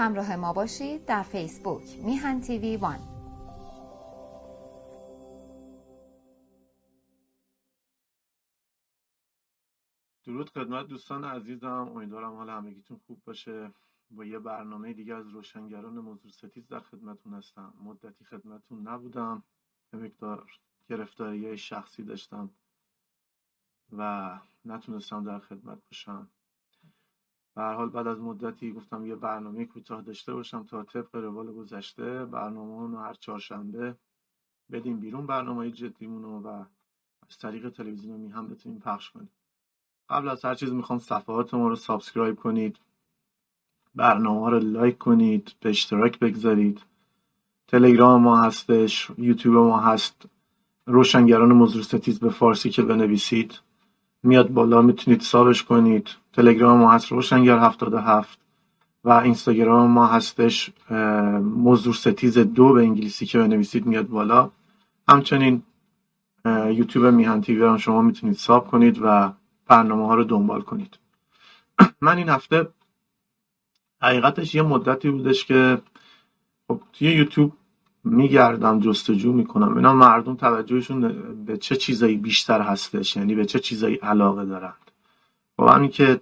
همراه ما باشید در فیسبوک میهن تیوی وان. درود خدمت دوستان عزیزم. امیدوارم حال همگیتون خوب باشه. با یه برنامه دیگه از روشنگران موضوع ستیز در خدمتون هستم. مدتی خدمتون نبودم. مقدار. گرفتاری شخصی داشتم و نتونستم در خدمت باشم. به حال بعد از مدتی گفتم یه برنامه کوتاه داشته باشم تا طبق روال گذشته برنامه رو هر چهارشنبه بدیم بیرون برنامه جدیمون و از طریق تلویزیون میهن هم بتونیم پخش کنیم. قبل از هر چیز می‌خوام صفحات ما رو subscribe کنید برنامه رو لایک کنید به اشتراک بگذارید. تلگرام ما هستش یوتیوب ما هست. روشنگران مزور ستیز به فارسی که بنویسید. میاد بالا می‌تونید سابش کنید. تلگرام ما هست روشنگر 77 و اینستاگرام ما هستش مزدور ستیز دو به انگلیسی که بنویسید میاد بالا. همچنین یوتیوب میهن تیوی هم شما می‌تونید ساب کنید و برنامه ها رو دنبال کنید. من این هفته حقیقتش یه مدتی بودش که خب توی یوتیوب میگردم جستجو می‌کنم. اینا مردم توجهشون به چه چیزایی بیشتر هستش؟ یعنی به چه چیزایی علاقه دارند همین که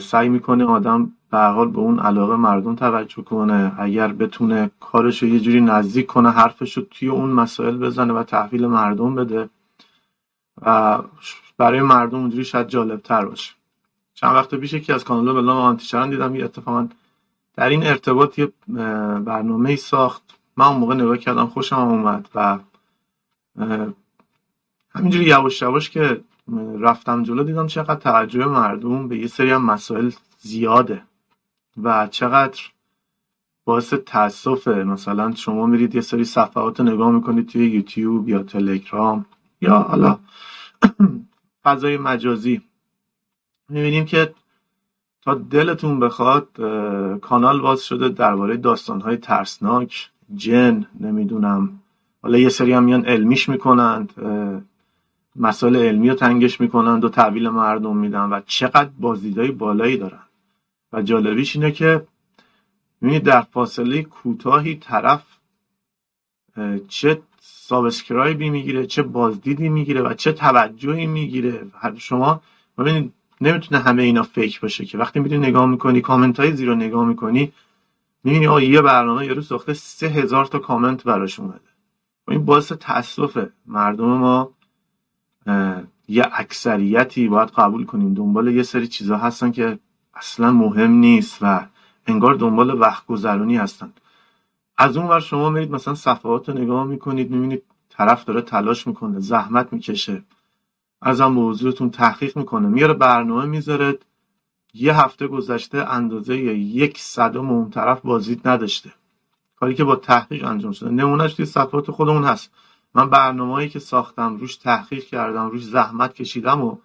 سعی می‌کنه آدم به حال به اون علاقه مردم توجه کنه اگر بتونه کارش رو یه جوری نزدیک کنه حرفش رو توی اون مسائل بزنه و تحویل مردم بده و برای مردم اونجوری شاید جالب تر باشه. چند وقت پیش یکی از کانال به نام آنتیشرن دیدم یه اتفاقا در این ارتباط یه برنامه ساخت. من اون موقع نگاه کردم خوشم اومد و همینجوری یواش یواش که رفتم جلو دیدم چقدر توجه مردم به یه سری هم مسائل زیاده و چقدر باعث تاسفه مثلا شما میرید یه سری صفحات نگاه می‌کنید توی یوتیوب یا تلگرام یا حالا فضای مجازی. می‌بینیم که تا دلتون بخواد کانال باز شده درباره داستانهای ترسناک جن نمی‌دونم. حالا یه سری هم میان علمیش می‌کنند مسائل علمی رو تنگش می‌کنند و تحویل مردم میدن و چقدر بازدیدهای بالایی دارن. و جالبیش اینه که می‌بینید در فاصله کوتاهی طرف چه subscribe ی می‌گیره چه بازدیدی می‌گیره و چه توجهی می‌گیره. شما ببینید نمی‌تونه همه اینا فیک باشه که وقتی میری نگاه می‌کنی کامنت های زیر نگاه می‌کنی می‌بینی آه یه برنامه یارو ساخته سه هزار تا کامنت براش اومده. این باعث تاسفه مردم ما یه اکثریتی باید قبول کنیم. دنبال یه سری چیزا هستن که اصلا مهم نیست و انگار دنبال وقت گذرونی هستن. از اون ور شما میرید مثلا صفحات رو نگاه می‌کنید می‌بینید طرف داره تلاش می‌کنه زحمت می‌کشه ازم موضوعتون تحقیق می‌کنه. میاره برنامه می‌ذاره یه هفته گذشته اندازه یک صدم اون طرف بازدید نداشته. کاری که با تحقیق انجام شده. نمونهش توی صفحات خودمون هست. من برنامه‌ای که ساختم روش تحقیق کردم روش زحمت کشیدم و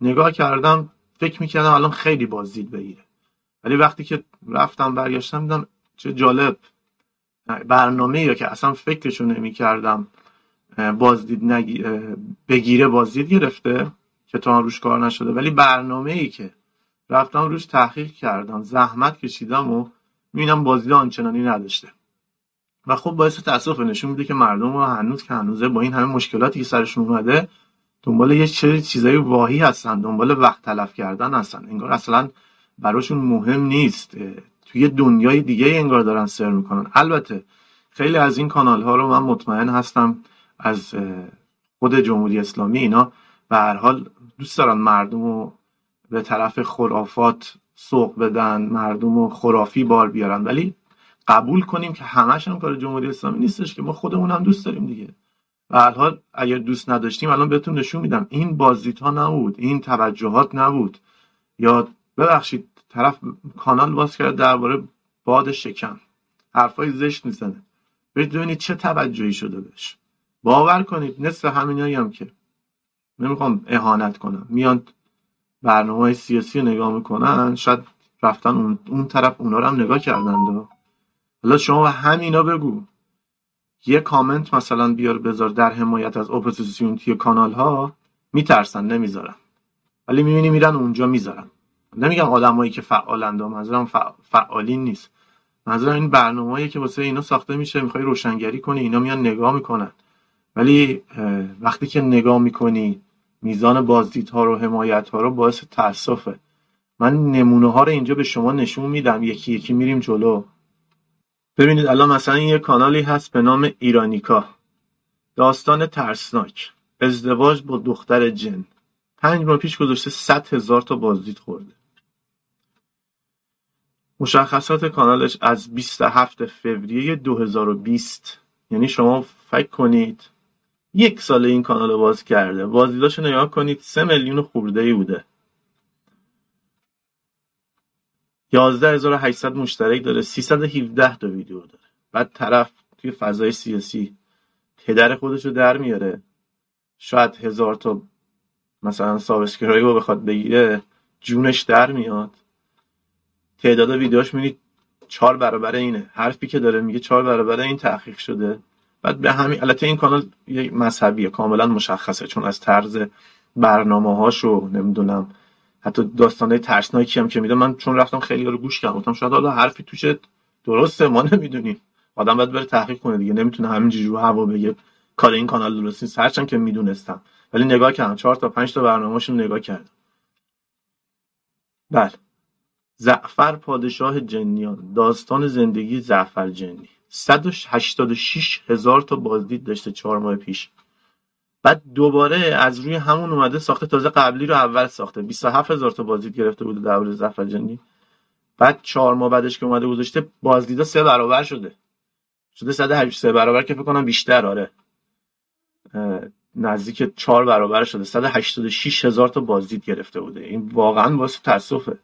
نگاه کردم فکر می‌کردم الان خیلی بازدید بگیره. ولی وقتی که رفتم برگشتم دیدم چه جالب. برنامه یا که اصلا فکرشو نمی‌کردم بازدید نگی... بگیره بازدید گرفته که تا روش کار نشده. ولی برنامه ای که رفتم روش تحقیق کردم زحمت کشیدم و می‌بینم بازدید آنچنانی نداشته. و خب باعث تاسف نشون میده که مردم رو هنوز که هنوزه با این همه مشکلاتی که سرشون اومده دنبال یه چیزای واهی هستن دنبال وقت تلف کردن هستن. انگار اصلا براشون مهم نیست. توی دنیای دیگه انگار دارن سر می‌کنن. البته خیلی از این کانال ها رو من مطمئن هستم از خود جمهوری اسلامی اینا به هر حال دوست دارن مردم رو به طرف خرافات سوق بدن مردم رو خرافی بار بیارن. ولی قبول کنیم که همش هم کار جمهوری اسلامی نیستش که ما خودمون هم دوست داریم دیگه. و حال اگر دوست نداشتیم الان بهتون نشون میدم. این بازدیدها نبود این توجهات نبود. یا ببخشید طرف کانال باز کرد درباره باد شکم. حرفای زشت می‌زنه. برید ببینید چه توجهی شده بهش. باور کنید نصف همینایی هم که. نمی‌خوام اهانت کنم. میان برنامه سیاسی رو نگاه می‌کنن شاید رفتن اون, اون طرف اونا رو هم نگاه کردند. حالا شما همینا بگو. یه کامنت مثلا بیار بذار در حمایت از اپوزیسیون توی کانال ها میترسن نمی‌ذارن. ولی می‌بینی میرن اونجا می‌ذارن. نمیگم آدمایی که فعالند منظورم فعالین نیست. منظورم این برنامه‌ای که واسه اینا ساخته میشه می‌خوای روشنگری کنی اینا میان نگاه می‌کنن. ولی وقتی که نگاه می‌کنی میزان بازدیدها رو حمایت ها رو باعث تاسفه. من نمونه ها رو اینجا به شما نشون میدم. یکی یکی میریم جلو. ببینید الان مثلا یه کانالی هست به نام ایرانیکا. داستان ترسناک. ازدواج با دختر جن. پنج ماه پیش گذاشته 100 هزار تا بازدید خورده. مشخصات کانالش از 27 فوریه 2020 یعنی شما فکر کنید یک سال این کانال باز کرده. بازدیداشو نگاه کنید سه میلیون خورده ای بوده 11800 مشترک داره 317 تا ویدیو داره. بعد طرف توی فضای سیاسی پدر خودشو در میاره. شاید هزار تا مثلا subscribe رو بخواد بگیره جونش در میاد. تعداد ویدیوش می‌بینید چهار برابر اینه. حرفی که داره میگه چهار برابر این تحقیق شده. بعد به همین البته این کانال یه مذهبیه کاملا مشخصه چون از طرز برنامه هاشو نمی‌دونم. حتی داستانه ترسناکی هم که میده. من چون رفتم خیلی رو گوش کردم گفتم شاید حالا حرفی توش درسته ما نمی‌دونیم. آدم باید بره تحقیق کنه دیگه نمی‌تونه همینجوری رو هوا بگه کار این کانال درست نیست. هرچند که می‌دونستم. ولی نگاه کردم چهار تا پنج تا برنامه‌شون نگاه کردم. بله. زعفر پادشاه جنیان. داستان زندگی زعفر جنی. 186 هزار تا بازدید داشته چهار ماه پیش. بعد دوباره از روی همون اومده ساخته تازه قبلی رو اول ساخته. 27 هزار تا بازدید گرفته بوده در زعفر جنی بعد چهار ماه بعدش که اومده گذاشته بازدیدا سه برابر شده. شده 183 برابر که فکر کنم بیشتر آره. نزدیک چهار برابر شده. 186 هزار تا بازدید گرفته بوده. این واقعا واسه تاسفه.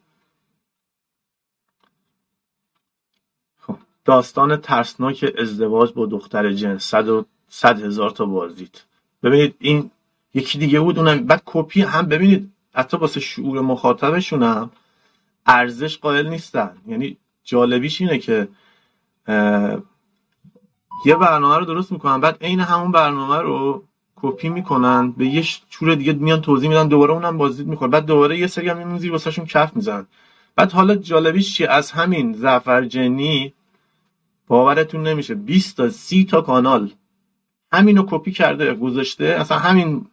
داستان ترسناک ازدواج با دختر جن 100 هزار تا بازدید. ببینید این یکی دیگه بود اونم بعد کپی هم ببینید حتی واسه شعور مخاطبشون هم ارزش قائل نیستن. یعنی جالبیش اینه که یه برنامه رو درست می‌کنن بعد عین همون برنامه رو کپی می‌کنن به یه چور دیگه میان توضیح میدن دوباره اونم بازدید می‌کنه بعد دوباره یه سری هم این زیر واسهشون کف می‌زنن. بعد حالا جالبیش چیه؟ از همین زفرجنی باورتون نمیشه. 20 تا 30 تا کانال. همینو کپی کرده گذاشته. اصلا همین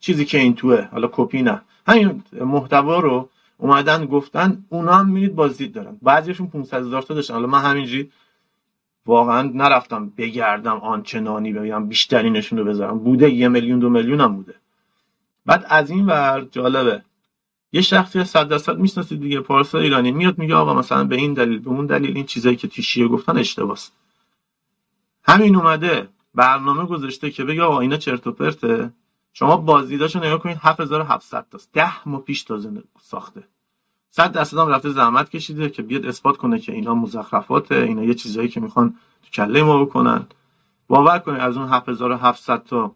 چیزی که این توه. حالا کپی نه. همین محتوا رو اومدن گفتن اونا هم میرید بازدید دارن. بعضیشون 500 هزار تا داشتن. حالا من همینجوری واقعا نرفتم بگردم آنچنانی بگم بیشتری نشون رو بذارم. بوده یه میلیون دو میلیون هم بوده. بعد از این ور جالبه. یه شخصی صد درصد می‌شناسید دیگه پارسا ایرانی میاد میگه آقا مثلا به این دلیل به اون دلیل این چیزایی که تیشیه گفتن اشتباس. همین اومده برنامه گذاشته که بگه آقا اینا چرت و پرته. شما بازدیداشو نگاه کنید 7700 تاست 10 ماه پیش تازه ساخته. صد درصد هم رفته زحمت کشیده که بیاد اثبات کنه که اینا مزخرفاته اینا یه چیزایی که می‌خوان تو کله ما بکنن. باور کنید از اون 7700 تا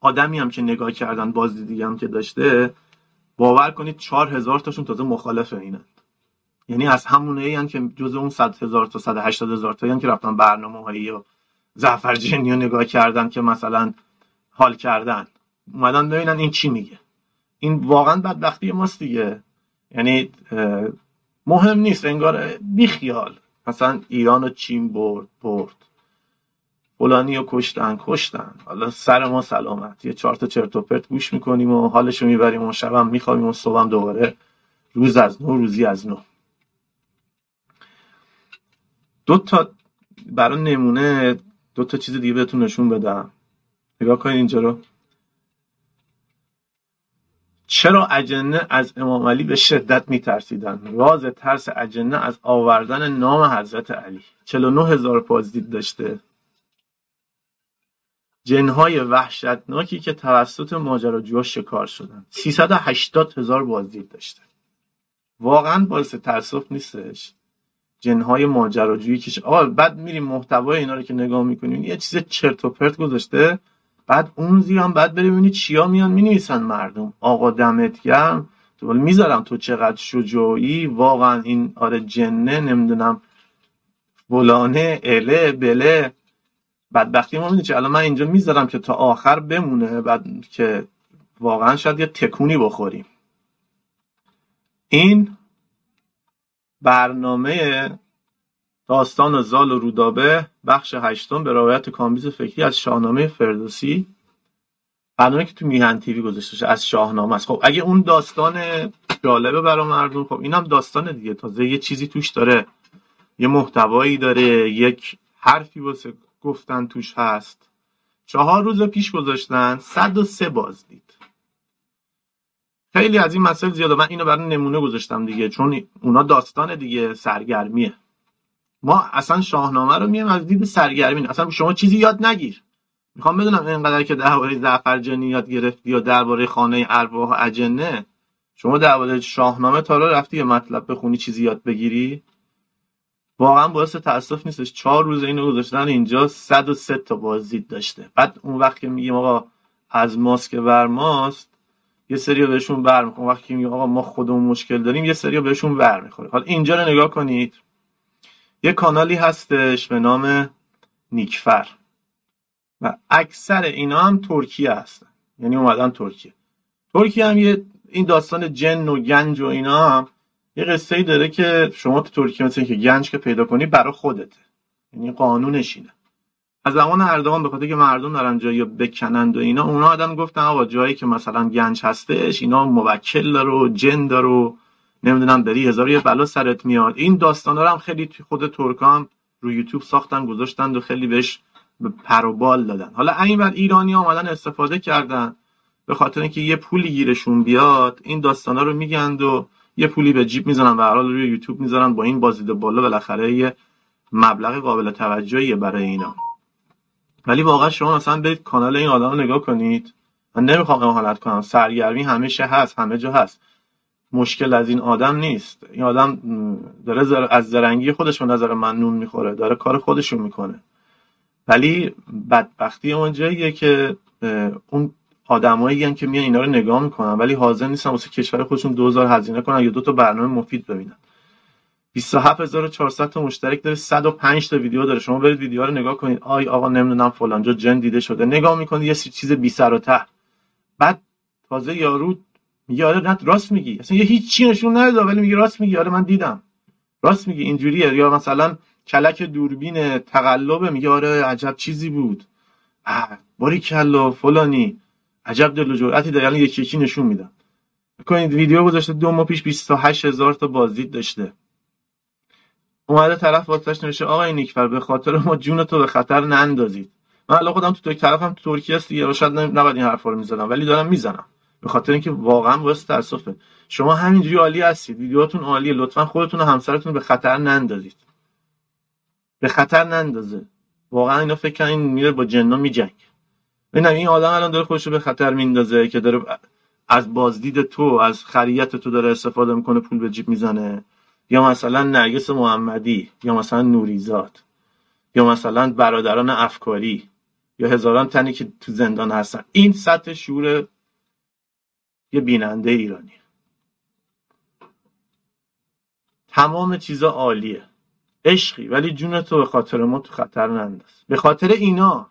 آدمی هم که نگاه کردن بازدیدی هم که داشته باور کنید 4000 تاشون تازه مخالف اینن یعنی از همونه ای که جز اون 100 هزار تا 180 هزار تا که رفتن برنامه هایی و زعفر جنی نگاه کردن که مثلا حال کردن. اومدن ببینن این چی میگه. این واقعا بدبختی ماست دیگه. یعنی مهم نیست انگار بیخیال. مثلا ایران و چین برد برد. فلانی رو کشتن کشتن. حالا سر ما سلامت. یه چهار تا چرت و پرت گوش می‌کنیم و حالشو می‌بریم و شبم میخوابیم و صبحم دوباره روز از نو روزی از نو دو تا برای نمونه دو تا چیز دیگه بهتون نشون بدم. نگاه کنید اینجا رو. چرا اجنه از امام علی به شدت میترسیدن؟ راز ترس اجنه از آوردن نام حضرت علی. 49 هزار بازدید داشته. جنهای وحشتناکی که توسط ماجراجوها شکار شدن. 380 هزار بازدید داشته واقعا باعث تاسف نیستش؟ جنهای ماجراجویی که آقا بعد میریم محتوای اینا رو که نگاه می‌کنیم یه چیز چرت و پرت گذاشته بعد اون هم بعد بری ببینی چیا میان می‌نویسن مردم. آقا دمت گرم. تو می‌ذارم تو چقدر شجاعی. واقعا این آره جنه نمی‌دونم فلانه اله بله. بدبختی ما می‌دونی الان من اینجا می‌ذارم که تا آخر بمونه بعد که واقعا شاید یه تکونی بخوریم. این برنامه داستان زال و رودابه بخش هشتم به روایت کامبیز فکری از شاهنامه فردوسی. برنامه که تو میهن تیوی گذاشته شده از شاهنامه است. خب اگه اون داستان جالبه برای مردم خب اینم داستان دیگه. تازه یه چیزی توش داره. یه محتوایی داره یک حرفی واسه گفتن توش هست. چهار روز پیش گذاشتن 103 بازدید خیلی از این مسائل زیاده. من اینو برای نمونه گذاشتم دیگه چون اونا داستان دیگه سرگرمیه. ما اصلا شاهنامه رو میایم از دید سرگرمی اصلا شما چیزی یاد نگیر. می‌خوام بدونم اینقدر که درباره زعفرجانی یاد گرفتی یا درباره خانه ارواح اجنه. شما درباره شاهنامه تا رفتی یه مطلب بخونی چیزی یاد بگیری؟ واقعا باعث تاسف نیستش. چهار روز اینو گذاشتن اینجا 103 تا بازدید داشته. بعد اون وقت که میگیم آقا از ماسک بر ماست یه سری بهشون بر می‌خوره وقتی که میگیم آقا ما خودمون مشکل داریم یه سری بهشون بر می‌خوره حالا اینجا رو نگاه کنید. یه کانالی هستش به نام نیکفر. و اکثر اینا هم ترکیه هستن. یعنی اومدن ترکیه. ترکیه هم یه این داستان جن و گنج و اینا هم یه قصه ای داره که شما تو ترکیه مثل که گنج که پیدا کنی برای خودته. یعنی قانونش اینه. از زمان اردوان به خاطر که مردم دارن جایی بکنند و اینا اونا آدم گفتن آقا جایی که مثلا گنج هستش اینا موکل داره و جن داره و نمی‌دونم داری هزار یه بلا سرت میاد. این داستان رو هم خیلی توی خود ترکا هم رو یوتیوب ساختن گذاشتن و خیلی بهش پر و بال دادن. حالا این ایرانی آمدن استفاده کردن. به خاطر اینکه یه پولی گیرشون بیاد این داستانا رو میگند و یه پولی به جیب می‌زنن و حال روی یوتیوب می‌زنن با این بازدید بالا بالاخره یه مبلغ قابل توجهیه برای اینا. ولی واقعا شما مثلا برید کانال این آدم رو نگاه کنید. من نمی‌خوام اهانت کنم. سرگرمی همیشه هست همه جا هست. مشکل از این آدم نیست. این آدم داره از زرنگی خودش به نظر من نون می‌خوره. داره کار خودشو می‌کنه. ولی بدبختی اونجاییه که اون آدمایی که میان اینا رو نگاه می‌کنن ولی حاضر نیستن واسه کشور خودشون 2000 هزینه کنن یا دو تا برنامه مفید ببینن. 27400 تا مشترک داره 105 تا ویدیو داره. شما برید ویدیو رو نگاه کنید. آی آقا نمی‌دونم فلانجا جن دیده شده. نگاه می‌کنید یه چیز بی سر و ته. بعد تازه یارو میگه آره نه راست میگی. اصلا یه هیچ نشون نداد ولی میگه راست میگی. آره من دیدم. راست میگی اینجوریه. یا مثلا کلک دوربین تقلبه میگه آره عجب چیزی بود. باری کلا فلانی. عجب دل و جرأتی داره یعنی یکی یکی نشون میدم بکنید ویدیو گذاشته دو ماه پیش 28 هزار تا بازدید داشته. اومده طرف واسش نوشته آقای نیکفر به خاطر ما جون تو به خطر نندازید. من الان خودم تو طرفم تو ترکیه است دیگه شاید نباید این حرفا رو می‌زدم ولی دارم می‌زنم. به خاطر اینکه واقعا واسه تاسفه شما همینجوری عالی هستید. ویدیوهاتون عالیه لطفا خودتون و همسرتون به خطر نندازید. به خطر نندازه. واقعا اینا فکر این میره با جنا میجنگ ببینم این آدم الان داره خودش به خطر میندازه که داره از بازدید تو از خریت تو داره استفاده می‌کنه پول به جیب می‌زنه. یا مثلا نرگس محمدی یا مثلا نوریزاد یا مثلا برادران افکاری یا هزاران تنی که تو زندان هستن. این سطح شعور یه بیننده ایرانی. تمام چیزا عالیه. عشقی ولی جون تو به خاطر ما تو خطر ننداز. به خاطر اینا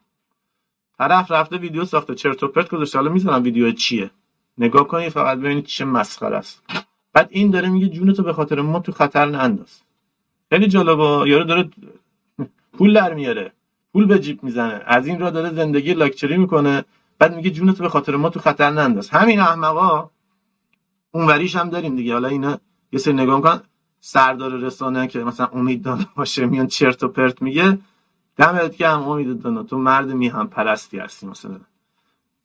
طرف رفته ویدیو ساخته چرت و پرت گذاشته. حالا می‌ذارم ویدیو چیه. نگاه کنید فقط ببینید چه مسخره است. بعد این داره میگه جون تو به خاطر ما تو خطر ننداز. خیلی جالبه. یارو داره پول در میاره. پول به جیب می‌زنه. از این را داره زندگی لاکچری می‌کنه. بعد میگه جون تو به خاطر ما تو خطر ننداز. همین احمقا اونوریش هم داریم دیگه. حالا اینا یه سری نگاه کن سردار رسانه که مثلا امید داده باشه میان چرت و پرت میگه. دمت گرم امید دانا. تو مرد میهم پرستی هستی مثلا.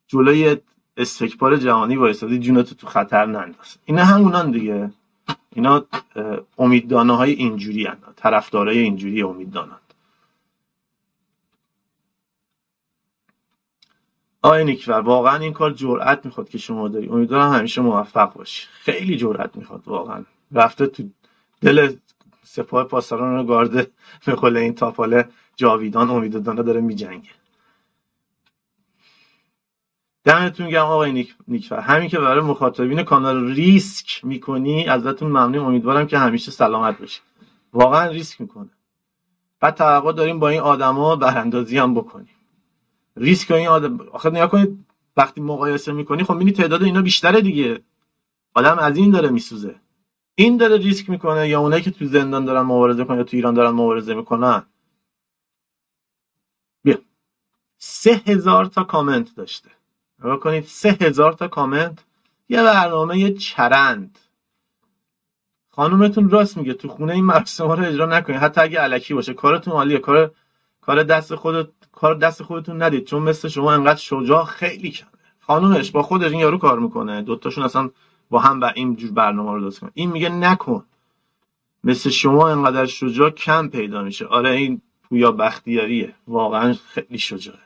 جلوی استکبار جهانی وایسادی جونتو تو خطر ننداز. اینا همونان دیگه. اینا امیددانه های اینجوری هن. طرفدارای اینجوری امیددانند آقای نیکفر واقعا این کار جرأت می‌خواد که شما داری. امیدوارم همیشه موفق باشی. خیلی جرأت می‌خواد واقعا. رفته تو دل سپاه پاسداران گارده به این تاپاله. جاویدان امیددانه داره میجنگه. دمتون گرم آقای نیک، نیکفر. همین که برای مخاطبین کانال ریسک می‌کنی ازتون ممنون. امیدوارم که همیشه سلامت باشی. واقعا ریسک می‌کنه. بعد توقع داریم با این آدما براندازی هم بکنیم. ریسک این آدم آخه نیا کنید وقتی مقایسه می‌کنی خب می‌بینی تعداد اینا بیشتره دیگه. آدم از این داره میسوزه. این داره ریسک می‌کنه یا اونایی که تو زندان دارن مبارزه کنن یا تو ایران دارن مبارزه می‌کنن. سه هزار تا کامنت داشته. نگاه کنید سه هزار تا کامنت یه برنامه یه چرند. خانومتون راست میگه تو خونه این مراسم رو اجرا نکنید. حتی اگه علکی باشه کارتون عالیه. کار کار دست خودت کار دست خودتون ندید چون مثل شما انقدر شجاع خیلی کمه. خانومش با خودش این یارو کار می‌کنه. دوتاشون اصلا با هم و این جور برنامه رو درست کن این میگه نکن. مثل شما انقدر شجاع کم پیدا میشه. آره این پویا بختیاریه. واقعا خیلی شجاعه.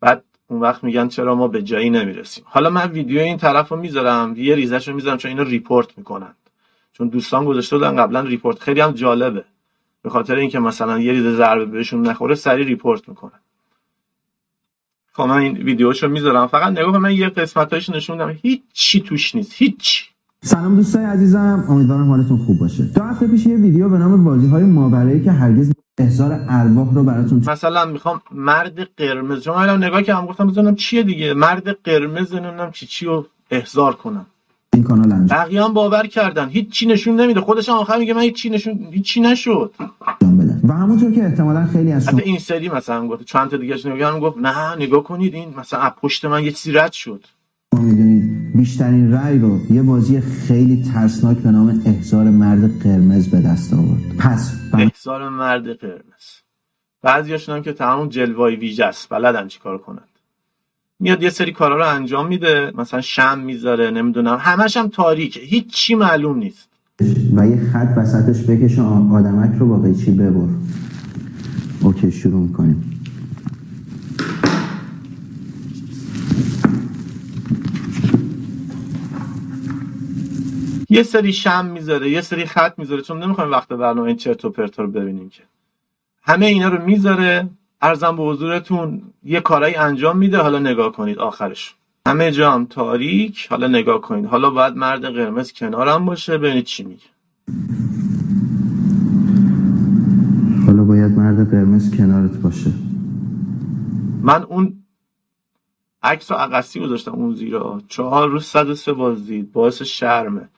بعد اون وقت میگن چرا ما به جایی نمی‌رسیم. حالا من ویدیو این طرف رو می‌ذارم یه ریزش رو می‌ذارم چون اینو ریپورت می‌کنن. چون دوستان گذاشته بودن قبلا report. خیلی هم جالبه. به خاطر اینکه مثلا یه ریز ضربه بهشون نخوره سریع report می‌کنن. خب من این ویدیوشو می‌ذارم. فقط نگاه من یه قسمتایش نشون میدم. هیچ چی توش نیست. هیچ. سلام دوستای عزیزم. امیدوارم حالتون خوب باشه. دو هفته پیش یه ویدیو به نام بازی های ماورایی که هرگز احضار ارواح رو براتون مثلا می‌خوام مرد قرمز چون الان نگاه کردم گفتم بزنم چیه دیگه؟ مرد قرمز نمی‌دونم چی چی رو احضار کنم. این کانال انجام بقیه هم باور کردن. هیچ چی نشون نمیده. خودش هم آخر میگه من هیچ چی نشون هیچ چی نشد. بدن. و همونطور که احتمالا خیلی از شما حتی این سری مثلا گفت چند تا دیگه نگاه گفت نه نگاه کنید این مثلا از پشت من یه چیزی رد شد. می‌دونید بیشترین رأی رو یه بازی خیلی ترسناک به نام احضار مرد قرمز به دست آورد. پس احضار مرد قرمز. بعضیاشون هم که تمام جلوای ویژه است بلدن چی کار کنند میاد یه سری کارا رو انجام میده مثلا شم می‌ذاره نمی‌دونم. همش هم تاریکه هیچ چی معلوم نیست. و یه خط وسطش بکشه آ- آدمک رو با قیچی ببر. اوکی شروع می‌کنیم. یه سری شم می‌ذاره یه سری خط می‌ذاره. چون نمی‌خوایم وقت برنامه این چرت و پرتا رو ببینیم که. همه اینا رو می‌ذاره. ارزم به حضورتون یه کارایی انجام میده. حالا نگاه کنید آخرش. همه جا هم تاریک. حالا نگاه کنید. حالا باید مرد قرمز کنارم باشه. ببینید چی میگه. حالا باید مرد قرمز کنارت باشه. من اون عکس و عقصی گذاشتم اون زیرا. چهار روز صد و سه بازدید. باعث شرمه.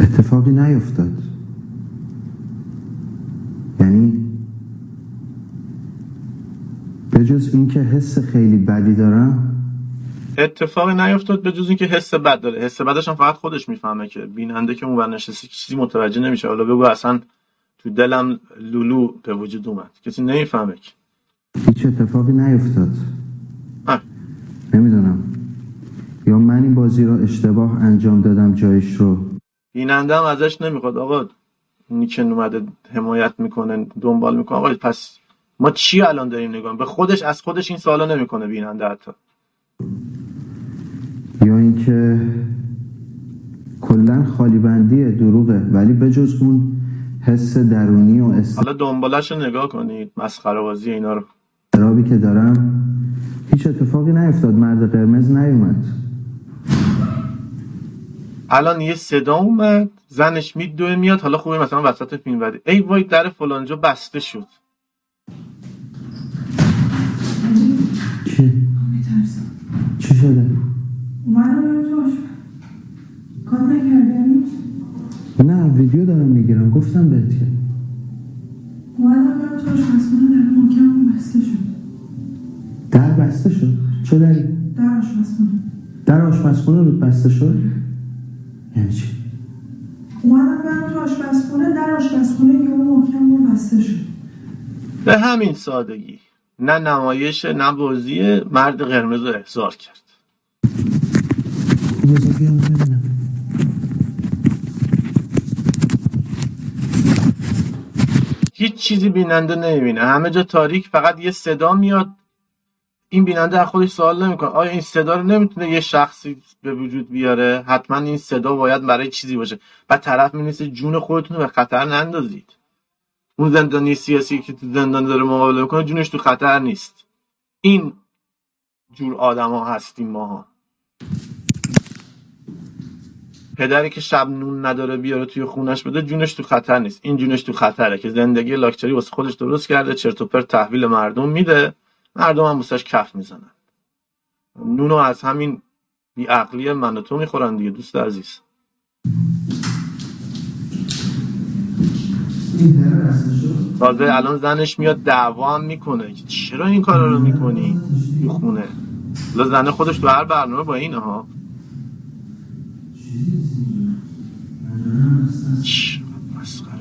اتفاقی نیفتاد. یعنی به جز اینکه حس خیلی بدی دارم اتفاقی نیفتاد به جز اینکه حس بد داره. حس بدش هم فقط خودش می‌فهمه که بیننده که اون نشسته چیزی متوجه نمیشه. حالا بگو اصلا تو دلم لولو به وجود اومد. کسی نمی‌فهمه که. هیچ اتفاقی نیفتاد اه. نمی‌دونم یا من این بازی رو اشتباه انجام دادم جایش رو. بیننده هم ازش نمی‌خواد. آقا نیکن اومده حمایت می‌کنه دنبال می‌کنه. آقا پس ما چی الان داریم نگاه به خودش از خودش این سوالا نمی‌کنه بیننده حتی. یا اینکه کلا خالی بندی دروغه ولی بجز اون حس درونی و حالا دنبالش رو نگاه کنید. مسخره بازی اینا رو. استرابی که دارم هیچ اتفاقی نیفتاد. مرد قرمز نیومد. الان یه صدا اومد زنش میدوه میاد حالا خوبه مثلا وسط فیلم بده ای وای در فلانجا بسته شد. چی؟ چی شده؟ اومدم آشپز کار نکردی نه ویدیو دارم می‌گیرم. گفتم بهت که. آشپزخونه رو بسته شد؟ یعنی چی؟ اومدم برم تو آشپزخونه در آشپزخونه یهو محکم بسته شد. به همین سادگی. نه نمایش نه بازی مرد قرمز رو احضار کرد. ببینم. هیچ چیزی بیننده نمی‌بینه. همه جا تاریک فقط یه صدا میاد. این بیننده از خودش سوال نمی‌کنه. آیا این صدا رو نمی‌تونه یه شخصی به وجود بیاره؟ حتما این صدا باید برای چیزی باشه. و طرف مینیسه جون خودتون رو به خطر نندازید. اون زندانی سیاسی که تو زندان داره مقابله می‌کنه جونش تو خطر نیست. این جور آدما هستیم ماها پدری که شب نون نداره بیاره توی خونش بده جونش تو خطر نیست. این جونش تو خطره که زندگی لاکچری واسه خودش درست کرده چرت و پرت تحویل مردم میده. مردم هم واسش کف می‌زنن. نونو از همین بیعقلی من و تو می‌خورن دیگه دوست عزیز. تازه الان زنش میاد دعوا هم می‌کنه. که چرا این کارا رو می‌کنی؟ تو خونه. حالا زنه خودش تو هر برنامه با اینه ها. چه مسخره.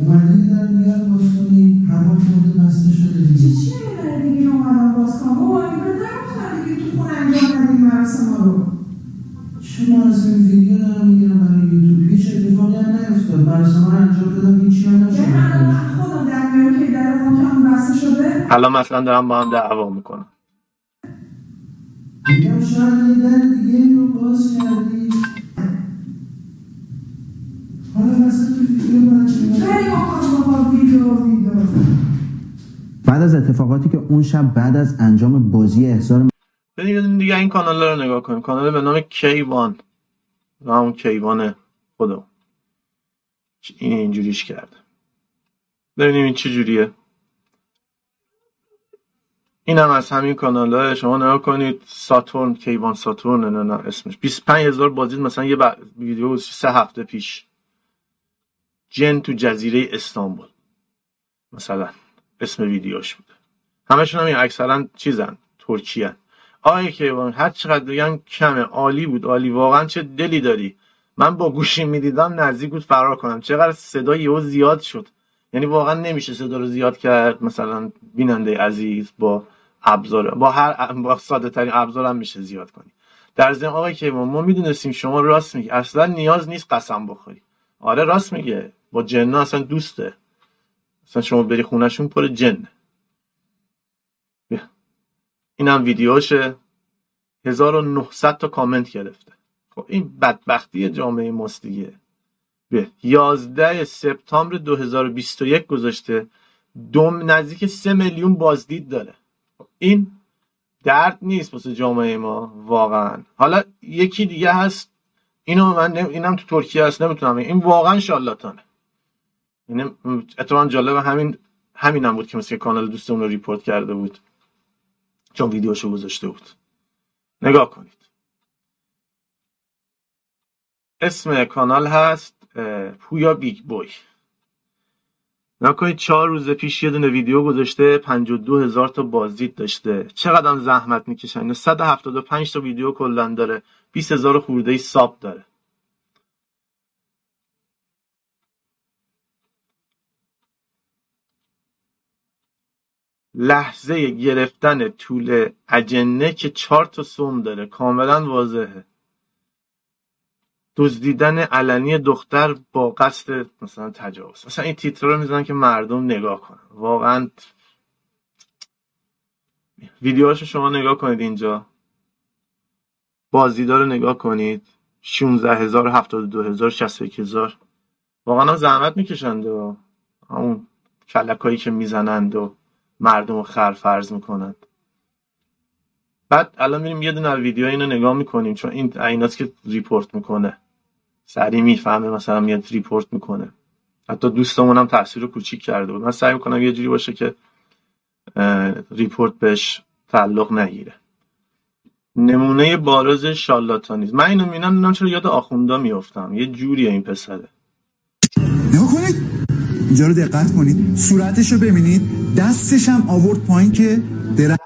اومدی در میاد باز کنی هوا خورده بسته شده چی دیگه چی نمیداری دیگه اومدم باز کنم؟ بابا این رو نگفتن دیگه تو خونه انجام ندیم مراسم ها رو. شما از این ویدیو دارم می‌گیرم برای یوتیوب. هیچ اتفاقی هم نیفتاد. مراسم ها رو انجام دادم هیچی هم یعنی نشد. خودم در که در محکم بسته شده. الان مثلا دارم با هم دعوا می‌کنم. میگم شاید یه در دیگه رو باز کردی. بعد از اتفاقاتی که اون شب بعد از انجام بازی احضار دونه دیگه این کانال رو نگاه کنیم. کانال به نام کیوان. و همون کیوان خودم این اینجوریش کرده ببینیم این چه جوریه. این هم از همین کانال های شما نگاه کنید. ساتورن کیوان ساتورن نه نه اسمش. 25 هزار بازدید مثلا یه ویدیو سه هفته پیش. جن تو جزیره استانبول. مثلا اسم ویدیوش بوده. همشون هم این اکثرا چیزن؟ ترکیه آقای کیوان هر چقدر بگم کمه عالی بود عالی. واقعا چه دلی داری؟ من با گوشی می‌دیدم نزدیک بود فرار کنم. چقدر صدا یهو زیاد شد. یعنی واقعا نمیشه صدا رو زیاد کرد. مثلا بیننده عزیز با ابزار با هر با ساده ترین ابزار میشه زیاد کنی. در ضمن آقای کیوان ما می‌دونستیم شما راست میگی. اصلا نیاز نیست قسم بخوری. آره راست میگه. با جنا اصلا دوسته. اصلا شما بری خونهشون پر جن. اینم ویدیوشه. 1900 تا کامنت گرفته. خب این بدبختی جامعه ماست دیگه. به 11 سپتامبر 2021 گذاشته. دوم نزدیک 3 میلیون بازدید داره. خب این درد نیست واسه جامعه ما واقعا. حالا یکی دیگه هست. اینو من نم- اینم تو ترکیه هست. نمی‌تونم. این واقعا شارلاتانه این اتفاقا جالب همین همینم بود که مثل کانال دوستمون رو report کرده بود. چون ویدیوشو گذاشته بود. نگاه کنید. اسم کانال هست پویا Big Boy. نگاه کنید چهار روز پیش یه دونه ویدیو گذاشته 52 هزار تا بازدید داشته. چقدر هم زحمت می‌کشن؟ اینو 175 تا ویدیو کلا داره. 20 هزار خورده ای ساب داره. لحظه گرفتن طول اجنه که چهار تا سوم داره. کاملا واضحه. دزدیدن علنی دختر با قصد مثلا تجاوز. مثلا این تیتر رو می‌زنن که مردم نگاه کنن. واقعا ویدیوهاشو شما نگاه کنید اینجا. بازدیدا رو نگاه کنید. 16 هزار 72 هزار 61 هزار. واقعا هم زحمت می‌کشند و همون کلکایی که می‌زنند و مردم رو خر فرض بعد الان میریم یه دونه ویدیو اینو نگاه می‌کنیم چون این ایناست که report می‌کنه. سریع می‌فهمه مثلا میاد report می‌کنه. حتی دوستمون هم تاثیر کوچیک کرده بود. من سعی می‌کنم یه جوری باشه که ریپورت بهش تعلق نگیره. نمونه بارز شالاتانیز من اینو می‌بینم نمی‌دونم چرا یاد آخوندا میفتم یه جوریه این پسره. اینجا رو دقت کنید. صورتش رو ببینید. دستش هم آورد پایین که درخت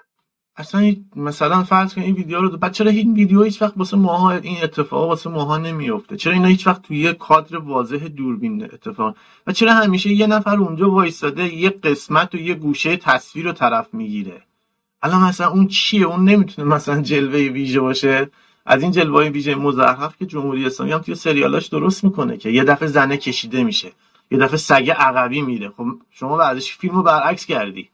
اصلا مثلا فرض کن این ویدیو رو بعد چرا این ویدیو هیچ وقت واسه ماها این اتفاق واسه ماها نمیفته چرا اینا هیچ وقت توی یه کادر واضح دوربین اتفاق و چرا همیشه یه نفر اونجا وایستاده یه قسمت و یه گوشه تصویر رو طرف می‌گیره؟ الان مثلا اون چیه؟ اون نمی‌تونه مثلا جلوه ویژه باشه؟ از این جلوه ویژه مزخرف که جمهوری اسلامی هم توی سریالاش درست می‌کنه که یه دفعه زنه کشیده میشه. یه دفعه سگ عقبی میره. خب شما بعدش فیلم رو برعکس کردی.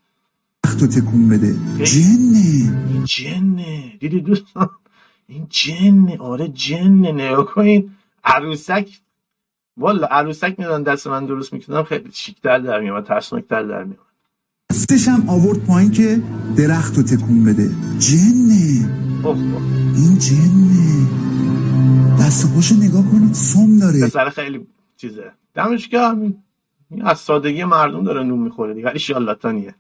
رو تکون بده. جنه. این جنه. دیدی دوستان؟ این جنه. آره جنه. نگاه کنین. عروسک. والا عروسک میدن دست من درست می‌کنم خیلی شیکتر در میاد ترسناکتر در میاد. دستش هم آورد پایین که درخت رو تکون بده. جنه. اوه اوه. این جنه. دست و پاشو نگاه کنید. سم داره. پسر خیلی چیزه. دمش گرم این از سادگی مردم داره نون می‌خوره دیگه ولی شالاتانیه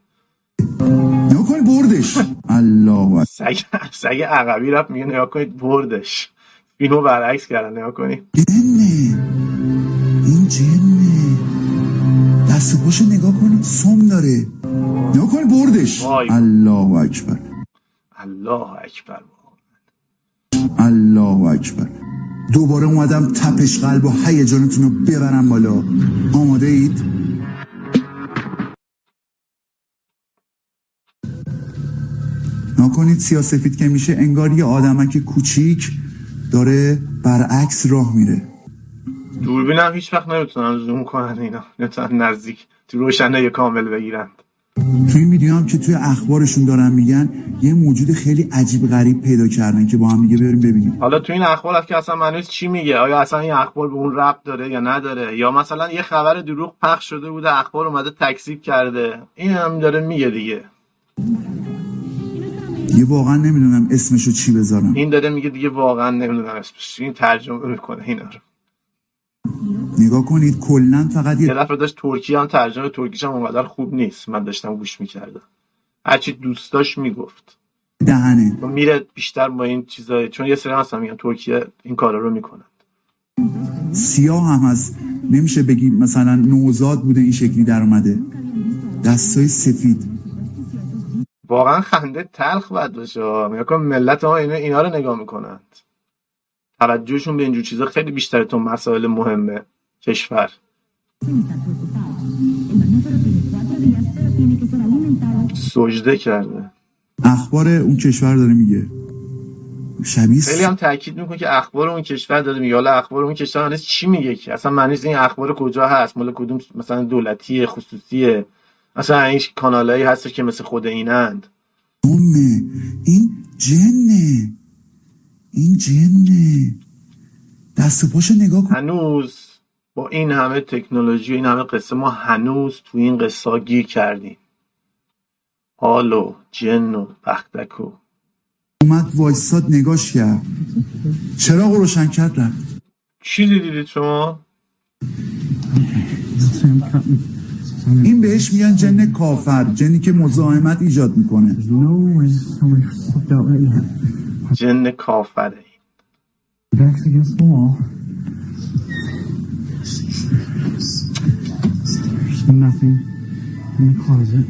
نگاه کنید بردش. الله. سگ سگ عقبی رفت میگه نگاه کنید بردش. اینو برعکس کردن نگاه کنید جنه. این جنه. دست پاشو نگاه کنید سم داره. نگاه کنید بردش. وای. الله اکبر. الله اکبر. الله اکبر. دوباره اومدم تپش قلب و هیجانتون رو ببرم بالا. آماده اید؟ نکنید سیاسفید که میشه انگار یه آدمک کوچیک داره برعکس راه میره. دوربینم هیچ وقت نمی‌تونن زوم کنن اینا. نمی‌تونن نزدیک تو روشنه کامل بگیرن توی این ویدیو هم که توی اخبارشون دارن میگن یه موجود خیلی عجیب غریب پیدا کردن که با هم دیگه بریم ببینیم. حالا تو این اخبار هست که اصلا معنیش چی میگه؟ آیا اصلا این اخبار به اون ربط داره یا نداره؟ یا مثلا یه خبر دروغ پخش شده بوده اخبار اومده تکذیب کرده. این هم داره میگه دیگه. یه واقعا نمی‌دونم اسمشو چی بذارم. این داره میگه دیگه واقعا نمی‌دونم اسمش. این ترجمه می‌کنه اینا رو. نگاه کنید کلا فقط یه یه داشت ترکی هم ترجمه ترکیش هم اونقدر خوب نیست. من داشتم گوش می‌کردم. هرچی دوست داشت می‌گفت. دهنه. میره بیشتر با این چیزای چون یه سری هستن میگن ترکیه این کارا رو می‌کنن. سیاه هم هست نمیشه بگی مثلا نوزاد بوده این شکلی در اومده. دستای سفید. واقعا خنده تلخ باید باشه. میگه کن ملت ما اینا, اینا رو نگاه می‌کنند. توجهشون به اینجور چیزا خیلی بیشتره تو مسائل مهمه کشور. سجده کرده. اخبار اون کشور داره میگه. شبیه خیلی هم تاکید می‌کنه که اخبار اون کشور داره میگه. حالا اخبار اون کشور هنوز چی میگه که؟ اصلا معنی این اخبار کجا هست؟ مال کدوم مثلا دولتیه خصوصیه؟ مثلا این کانالایی هست که مثل خود اینند. سمه این جنه. این جنه. دست و پاشو نگاه کن. هنوز با این همه تکنولوژی و این همه قصه ما هنوز تو این قصه ها گیر کردیم. حال و جن و بختک و اومد وایستاد نگاش کرد. چراغ رو روشن کرد رفت. چیزی دیدید شما؟ این بهش میگن جن کافر جنی که مزاحمت ایجاد می‌کنه. جن کافره. Backs nothing in the closet.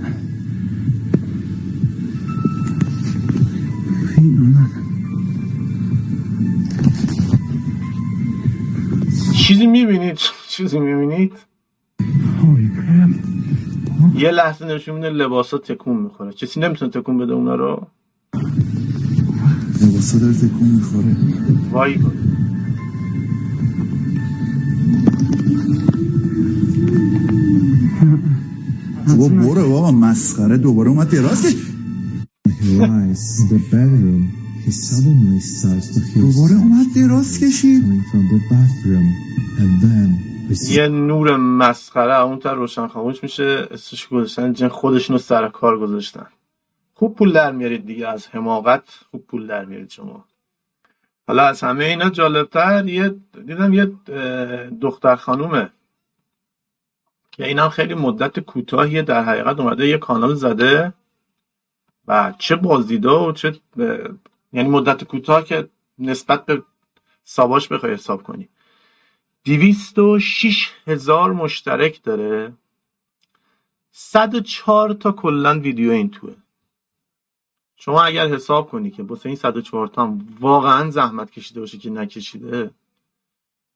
چیزی می‌بینید؟ چیزی می‌بینید؟ oh, یه لحظه نشون میده لباسا تکون می‌خوره. چیزی نمی‌تونه تکون بده اونا رو؟ لباسا داره تکون می‌خوره. وای بابا برو بابا مسخره. دوباره اومد دراز کش He lies in the bedroom. He suddenly starts to hear دوباره اومد دراز کشید coming from the bathroom, and then we see یه نور مسخره اون تا روشن خاموش میشه. اسمش گذاشتن جن خودشون رو سر کار گذاشتن. خوب پول در میارید دیگه از حماقت خوب پول در میارید شما. حالا از همه اینا جالبتر یه دیدم یه دختر خانومه. که این هم خیلی مدت کوتاهیه در حقیقت اومده یه کانال زده. و چه بازدیده و چه یعنی مدت کوتاه که نسبت به ساباش بخوای حساب کنی. دویست و شیش هزار مشترک داره. صد و چهار تا کلا ویدیو این توه. شما اگر حساب کنی که واسه این صد و چهار تا هم واقعا زحمت کشیده باشه که نکشیده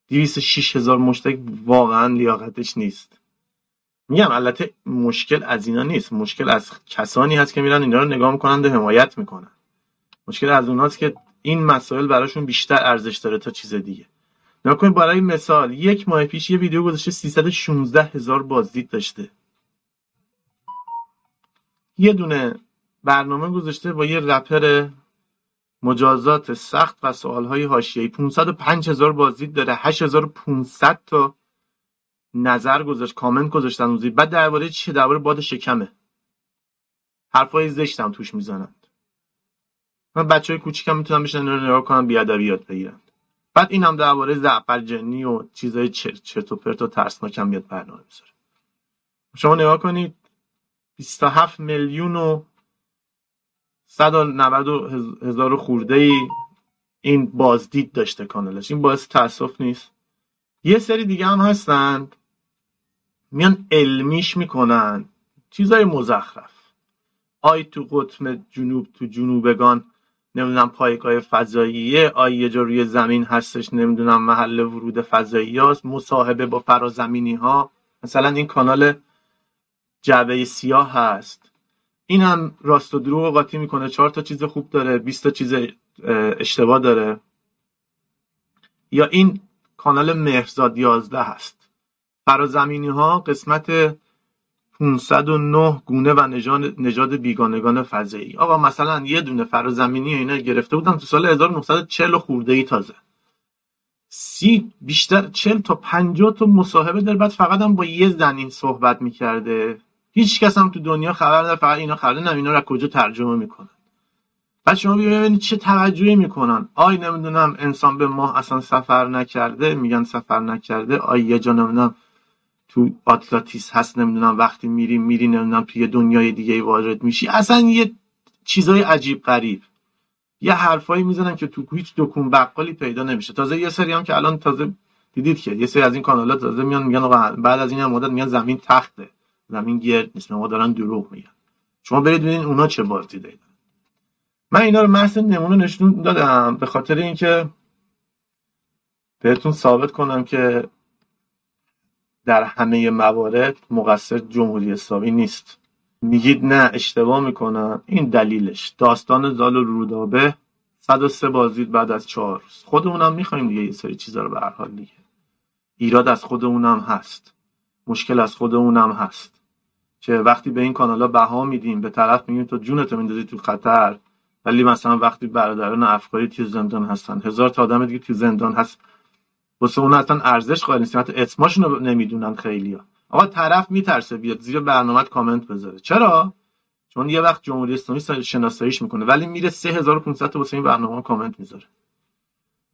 دویست و شیش هزار مشترک واقعا لیاقتش نیست. میگم البته مشکل از اینا نیست. مشکل از کسانی هست که میرن اینا رو نگاه می‌کنن و حمایت می‌کنن. مشکل از اوناست که این مسائل براشون بیشتر ارزش داره تا چیز دیگه. نگاه کنید برای مثال یک ماه پیش یه ویدیو گذاشته 316 هزار بازدید داشته. یه دونه برنامه گذاشته با یه رپر مجازات سخت و سوالهای حاشیه‌ای. 505 هزار بازدید داره. 8500 تا نظر گذاشت کامنت گذاشتن زیر. بعد درباره چه درباره باد شکمه. حرفای زشتم توش می‌زنند. من بچه های کوچیکم می‌تونم بشن رو نگاه کنن بیادبی یاد بگیرن. بعد این هم درباره زعفر جنی و چیزای چرت چرت و پرت و ترسناک هم میاد برنامه می‌ذاره. شما نگاه کنید 27 میلیون و 190 هزار خورده ای این بازدید داشته کانالش. این باعث تاسف نیست. یه سری دیگه هم هستن. میان علمیش می‌کنن. چیزای مزخرف. آی تو قطب جنوب تو جنوبگان نمی‌دونم پایگاه فضاییه. آی یه جا روی زمین هستش نمی‌دونم محل ورود فضایی هاست. مصاحبه با فرازمینی ها مثلا این کانال جعبه سیاه هست. این هم راست و دروغ قاطی می‌کنه. چهار تا چیز خوب داره 20 تا چیز اشتباه داره. یا این کانال مهرزاد 11 هست. فرازمینی ها قسمت 509 گونه و نژاد بیگانگان فضایی. آقا مثلا یه دونه فرازمینی اینا گرفته بودم تو سال 1940 خورده ای تازه. سی بیشتر 40 تا 50 تا مصاحبه داره. بعد فقط هم با یه زنین صحبت می‌کرده. هیچ کس هم تو دنیا خبر نداره فقط اینا خبر نه اینا رو کجا ترجمه می‌کنن. بعد شما ببینید چه توجهی می‌کنن. آی نمی‌دونم انسان به ماه اصلا سفر نکرده میگن سفر نکرده. آی یه جا نمی‌دونم تو آتلاتیس هست نمی‌دونم وقتی میری میری نمی‌دونم توی دنیای دیگه وارد میشی. اصلا یه چیزای عجیب غریب. یه حرفایی می‌زنن که تو هیچ دکون بقالی پیدا نمیشه. تازه یه سری هم که الان تازه دیدید که یه سری از این کانالات تازه میان میگن بعد از این مدت میگن زمین تخته. زمین گرد نیست ما دارن دروغ میگن. شما برید ببینید اونا چه بازی دادن من اینا رو محض نمونه نشون دادم به خاطر اینکه بهتون ثابت کنم که در همه موارد مقصر جمهوری اسلامی نیست. میگید نه اشتباه می‌کنن. این دلیلش. داستان زال و رودابه 103 بازدید بعد از چهار روز. خودمونم می‌خوایم دیگه یه سری چیزا رو به هر حال دیگه. ایراد از خودمونم هست. مشکل از خودمونم هست. که وقتی به این کانالا بها میدیم به طرف میگیم تو جونتو میندازی تو خطر. ولی مثلا وقتی برادران افکاری تو زندان هستن هزار تا آدم دیگه تو زندان هست واسه اون اصلا ارزش قائل نیستن حتی اسمشون رو نمی‌دونن خیلیا آقا طرف میترسه بیاد زیر برنامه کامنت بذاره. چرا؟ چون یه وقت جمهوری اسلامی شناساییش می‌کنه. ولی میره 3500 تا واسه این برنامه کامنت می‌ذاره.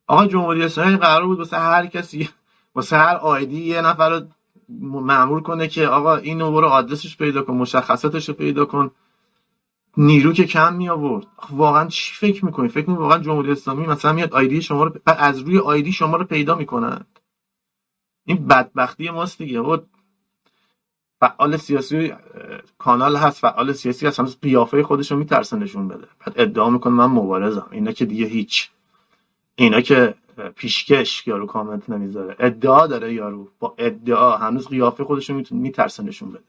آقا جمهوری اسلامی قرار بود واسه هر کسی واسه هر آیدی یه نفر رو معمول کنه که آقا اینو برو آدرسش پیدا کن مشخصاتش رو پیدا کن. نیرو که کم می آورد واقعا چی فکر می‌کنی؟ فکر می‌کنی واقعا جمهوری اسلامی مثلا میاد آیدی شما رو از روی آیدی شما رو پیدا می‌کنن؟ این بدبختی ماست دیگه. و فعال سیاسی کانال هست فعال سیاسی هست. هنوز قیافه خودش رو میترسه نشون بده. بعد ادعا می‌کنه من مبارزم. اینا که دیگه هیچ. اینا که پیشکش یارو کامنت نمی‌ذاره. ادعا داره یارو. با ادعا. هنوز قیافه خودش رو میترسه نشون بده.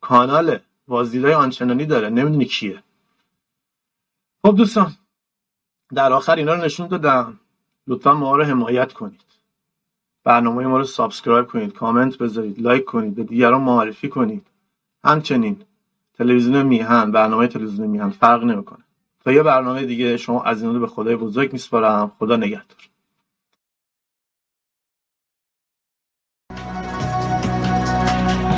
کانال بازدیدهای آنچنانی داره. نمی‌دونی کیه. خب دوستان در آخر اینا رو نشون دادم. لطفا ما رو حمایت کنید. برنامه ما رو subscribe کنید کامنت بذارید لایک کنید به دیگران معرفی کنید. همچنین تلویزیون میهن برنامه تلویزیون میهن فرق نمی‌کنه. تا یه برنامه دیگه شما از این به خدای بزرگ میسپارم. خدا نگهدار.